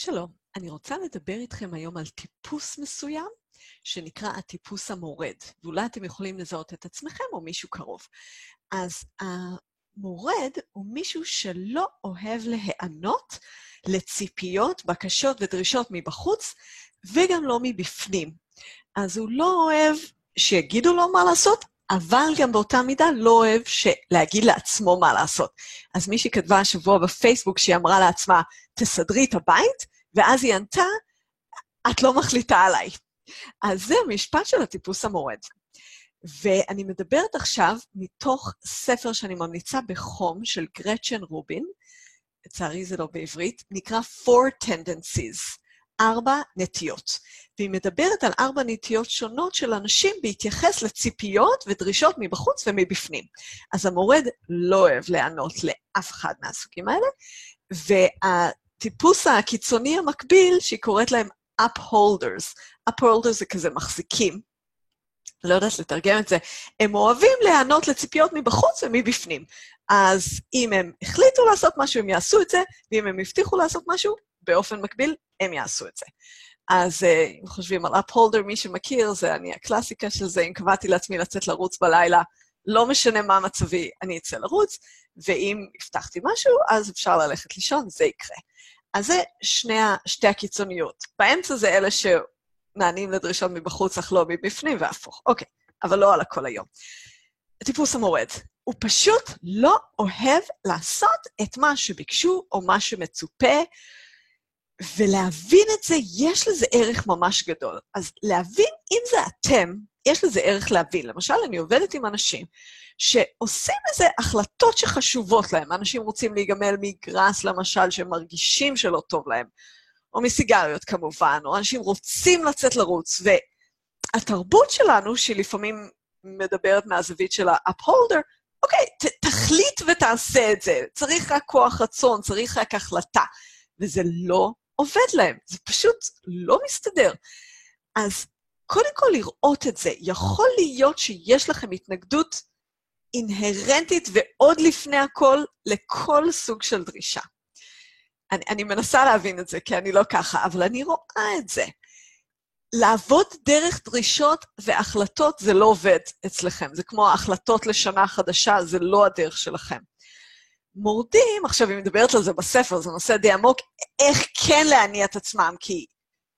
שלום, אני רוצה לדבר איתכם היום על טיפוס מסוים שנקרא הטיפוס המורד, ואולי אתם יכולים לזהות את עצמכם או מישהו קרוב. אז המורד הוא מישהו שלא אוהב להיענות לציפיות, בקשות ודרישות מבחוץ, וגם לא מבפנים. אז הוא לא אוהב שיגידו לו מה לעשות, אבל גם באותה מידה לא אוהב להגיד לעצמו מה לעשות. אז מישהי כתבה השבוע בפייסבוק שהיא אמרה לעצמה, תסדרי את הבית, ואז היא ענתה, את לא מחליטה עליי. אז זה המשפט של הטיפוס המורד. ואני מדברת עכשיו מתוך ספר שאני ממליצה בחום של גרצ'ן רובין, לצערי זה לא בעברית, נקרא Four Tendencies, ארבע נטיות. והיא מדברת על ארבע נטיות שונות של אנשים בהתייחס לציפיות ודרישות מבחוץ ומבפנים. אז המורד לא אוהב לענות לאף אחד מהסוגים האלה, והטיפוס הקיצוני המקביל, שהיא קוראת להם upholders. upholders זה כזה מחזיקים. לא יודעת לתרגם את זה. הם אוהבים להיענות לציפיות מבחוץ ומבפנים. אז אם הם החליטו לעשות משהו, הם יעשו את זה, ואם הם הבטיחו לעשות משהו, באופן מקביל, הם יעשו את זה. אז אה, אם חושבים על אפהולדר, מי שמכיר, זה אני הקלאסיקה של זה, אם קבעתי לעצמי לצאת לרוץ בלילה, לא משנה מה מצבי, אני אצא לרוץ, ואם הבטחתי משהו, אז אפשר ללכת לישון, זה יקרה. אז זה שני, שתי הקיצוניות. באמצע זה אלה שנענים לדרישות מבחוץ, אך לא מבפנים, והפוך. אוקיי, אבל לא על הכל היום. טיפוס המורד. הוא פשוט לא אוהב לעשות את מה שביקשו או מה שמצופה, ולהבין את זה, יש לזה ערך ממש גדול. אז להבין אם זה אתם, יש לזה ערך להבין. למשל, אני עובדת עם אנשים שעושים איזה החלטות שחשובות להם. אנשים רוצים להיגמל מגראס, למשל, שהם מרגישים שלא טוב להם, או מסיגריות כמובן, או אנשים רוצים לצאת לרוץ, והתרבות שלנו, שהיא לפעמים מדברת מהזווית של ה-upholder, אוקיי, ת, תחליט ותעשה את זה. צריך רק כוח רצון, צריך רק החלטה. וזה לא עובד להם, זה פשוט לא מסתדר. אז קודם כל לראות את זה. יכול להיות שיש לכם התנגדות אינהרנטית ועוד לפני הכל לכל סוג של דרישה. אני, אני מנסה להבין את זה, כי אני לא ככה, אבל אני רואה את זה. לעבוד דרך דרישות והחלטות זה לא עובד אצלכם. זה כמו ההחלטות לשנה חדשה, זה לא הדרך שלכם. מורדים, עכשיו היא מדברת על זה בספר, זה נושא די עמוק, איך כן להניע את עצמם, כי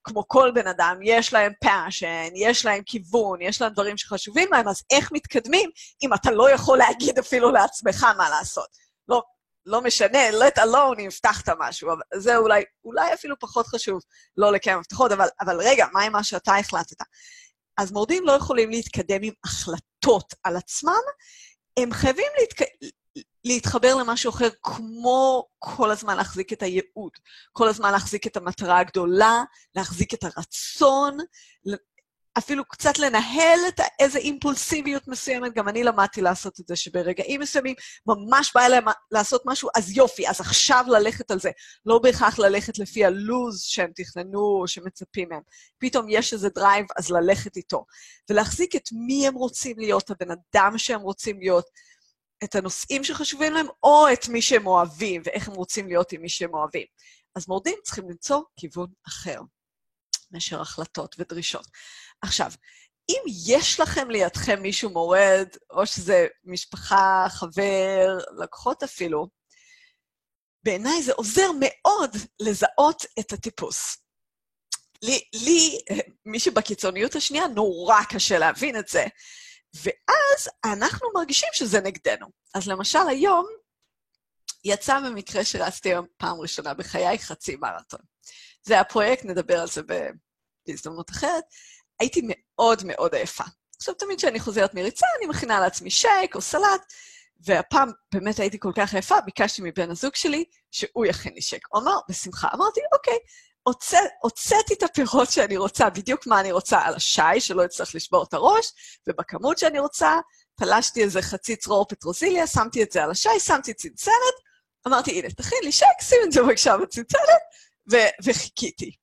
כמו כל בן אדם, יש להם passion, יש להם כיוון, יש להם דברים שחשובים להם, אז איך מתקדמים אם אתה לא יכול להגיד אפילו לעצמך מה לעשות? לא, לא משנה, let alone אם הבטחת משהו, אבל זה אולי, אולי אפילו פחות חשוב לא לקיים הבטחות, אבל, אבל רגע, מה עם מה שאתה החלטת? אז מורדים לא יכולים להתקדם עם החלטות על עצמם, הם חייבים להתק... להתחבר למשהו אחר, כמו כל הזמן להחזיק את הייעוד, כל הזמן להחזיק את המטרה הגדולה, להחזיק את הרצון, אפילו קצת לנהל את איזו אימפולסיביות מסוימת. גם אני למדתי לעשות את זה, שברגעים מסוימים ממש בא להם לעשות משהו, אז יופי, אז עכשיו ללכת על זה. לא בהכרח ללכת לפי הלוז שהם תכננו או שמצפים מהם. פתאום יש איזה drive, אז ללכת איתו. ולהחזיק את מי הם רוצים להיות, הבן אדם שהם רוצים להיות, את הנושאים שחשובים להם, או את מי שהם אוהבים, ואיך הם רוצים להיות עם מי שהם אוהבים. אז מורדים צריכים למצוא כיוון אחר מאשר החלטות ודרישות. עכשיו, אם יש לכם לידכם מישהו מורד, או שזה משפחה, חבר, לקוחות אפילו, בעיניי זה עוזר מאוד לזהות את הטיפוס. לי, לי, מי שבקיצוניות השנייה, נורא קשה להבין את זה, ואז אנחנו מרגישים שזה נגדנו. אז למשל היום, יצא במקרה שרצתי היום פעם ראשונה בחיי חצי מרתון. זה הפרויקט, נדבר על זה בהזדמנות אחרת. הייתי מאוד מאוד עייפה. עכשיו, תמיד כשאני חוזרת מריצה, אני מכינה לעצמי שייק או סלט, והפעם באמת הייתי כל כך עייפה, ביקשתי מבן הזוג שלי שהוא יכין לי שייק. הוא אמר, בשמחה. אמרתי, אוקיי, הוצאתי את הפירות שאני רוצה, בדיוק מה אני רוצה על השי, שלא אצטרך לשבור את הראש, ובכמות שאני רוצה, תלשתי איזה חצי צרור פטרוזיליה, שמתי את זה על השי, שמתי צנצנת, אמרתי, הנה, תכין לי שייק, שים את זה בבקשה בצנצנת, וחיכיתי.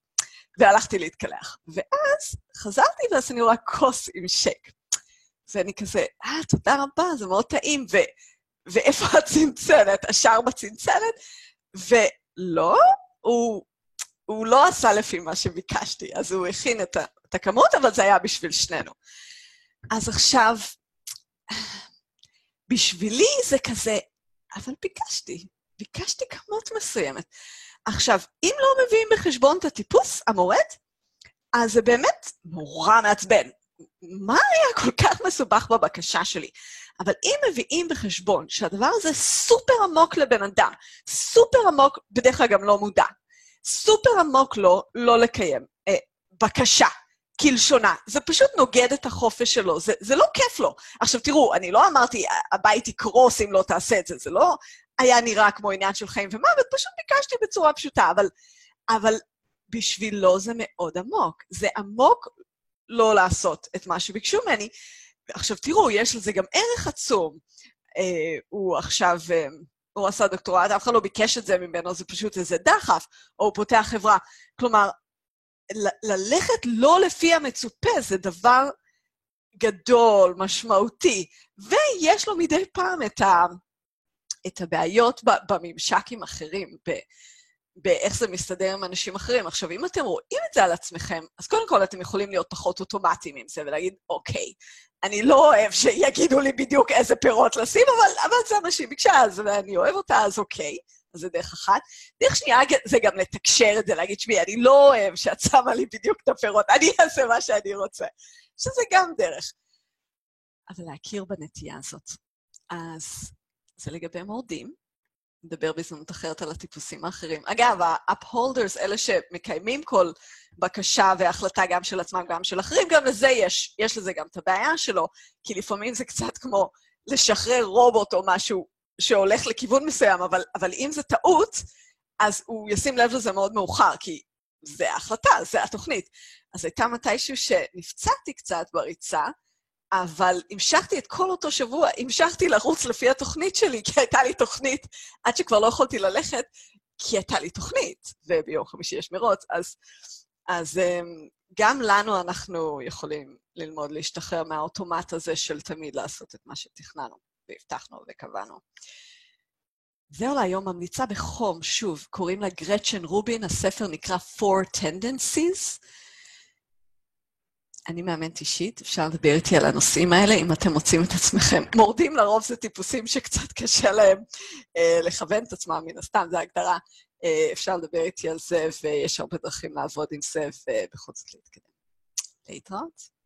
והלכתי להתקלח. ואז חזרתי ועשינו רק כוס עם שייק. ואני כזה, אה, תודה רבה, זה מאוד טעים, ו... ואיפה הצנצנת? השאר בצנצנת? ולא, הוא הוא לא עשה לפי מה שביקשתי, אז הוא הכין את, ה, את הכמות, אבל זה היה בשביל שנינו. אז עכשיו, בשבילי זה כזה, אבל ביקשתי, ביקשתי כמות מסוימת. עכשיו, אם לא מביאים בחשבון את הטיפוס, המורד, אז זה באמת נורא מעצבן. מה היה כל כך מסובך בבקשה שלי? אבל אם מביאים בחשבון שהדבר הזה סופר עמוק לבן אדם, סופר עמוק, בדרך כלל גם לא מודע, סופר עמוק לו לא לקיים אה, בקשה כלשונה, זה פשוט נוגד את החופש שלו, זה, זה לא כיף לו. עכשיו תראו, אני לא אמרתי, הבית יקרוס אם לא תעשה את זה, זה לא היה נראה כמו עניין של חיים ומוות, פשוט ביקשתי בצורה פשוטה, אבל, אבל בשבילו זה מאוד עמוק. זה עמוק לא לעשות את מה שביקשו ממני. עכשיו תראו, יש לזה גם ערך עצום. אה, הוא עכשיו, אה, הוא עשה דוקטורט, אף אחד לא ביקש את זה ממנו, זה פשוט איזה דחף, או הוא פותח חברה. כלומר, ללכת לא לפי המצופה זה דבר גדול, משמעותי, ויש לו מדי פעם את, ה, את הבעיות בממשק עם אחרים, ב, באיך זה מסתדר עם אנשים אחרים. עכשיו, אם אתם רואים את זה על עצמכם, אז קודם כל אתם יכולים להיות פחות אוטומטיים עם זה ולהגיד, אוקיי, אני לא אוהב שיגידו לי בדיוק איזה פירות לשים, אבל, אבל זה מה שהיא ביקשה, אז אני אוהב אותה, אז אוקיי. אז זה דרך אחת. דרך שנייה זה גם לתקשר את זה, להגיד, שמי, אני לא אוהב שאת שמה לי בדיוק את הפירות, אני אעשה מה שאני רוצה. שזה גם דרך. אבל להכיר בנטייה הזאת. אז זה לגבי מורדים. נדבר בהזדמנות אחרת על הטיפוסים האחרים. אגב, ה-upholders, אלה שמקיימים כל בקשה והחלטה גם של עצמם, גם של אחרים, גם לזה יש, יש לזה גם את הבעיה שלו, כי לפעמים זה קצת כמו לשחרר רובוט או משהו שהולך לכיוון מסוים, אבל, אבל אם זה טעות, אז הוא ישים לב לזה מאוד מאוחר, כי זה ההחלטה, זה התוכנית. אז הייתה מתישהו שנפצעתי קצת בריצה, אבל המשכתי את כל אותו שבוע, המשכתי לרוץ לפי התוכנית שלי, כי הייתה לי תוכנית, עד שכבר לא יכולתי ללכת, כי הייתה לי תוכנית, וביום חמישי יש מרוץ, אז, אז אמ, גם לנו אנחנו יכולים ללמוד להשתחרר מהאוטומט הזה של תמיד לעשות את מה שתכננו, והבטחנו וקבענו. זהו להיום ממליצה בחום, שוב, קוראים לה גרצ'ן רובין, הספר נקרא Four Tendencies. אני מאמנת אישית, אפשר לדבר איתי על הנושאים האלה, אם אתם מוצאים את עצמכם. מורדים לרוב זה טיפוסים שקצת קשה להם אה, לכוון את עצמם, מן הסתם, זו הגדרה. אה, אפשר לדבר איתי על זה, ויש הרבה דרכים לעבוד עם זה, ובכל זאת להתקדם. להתראות.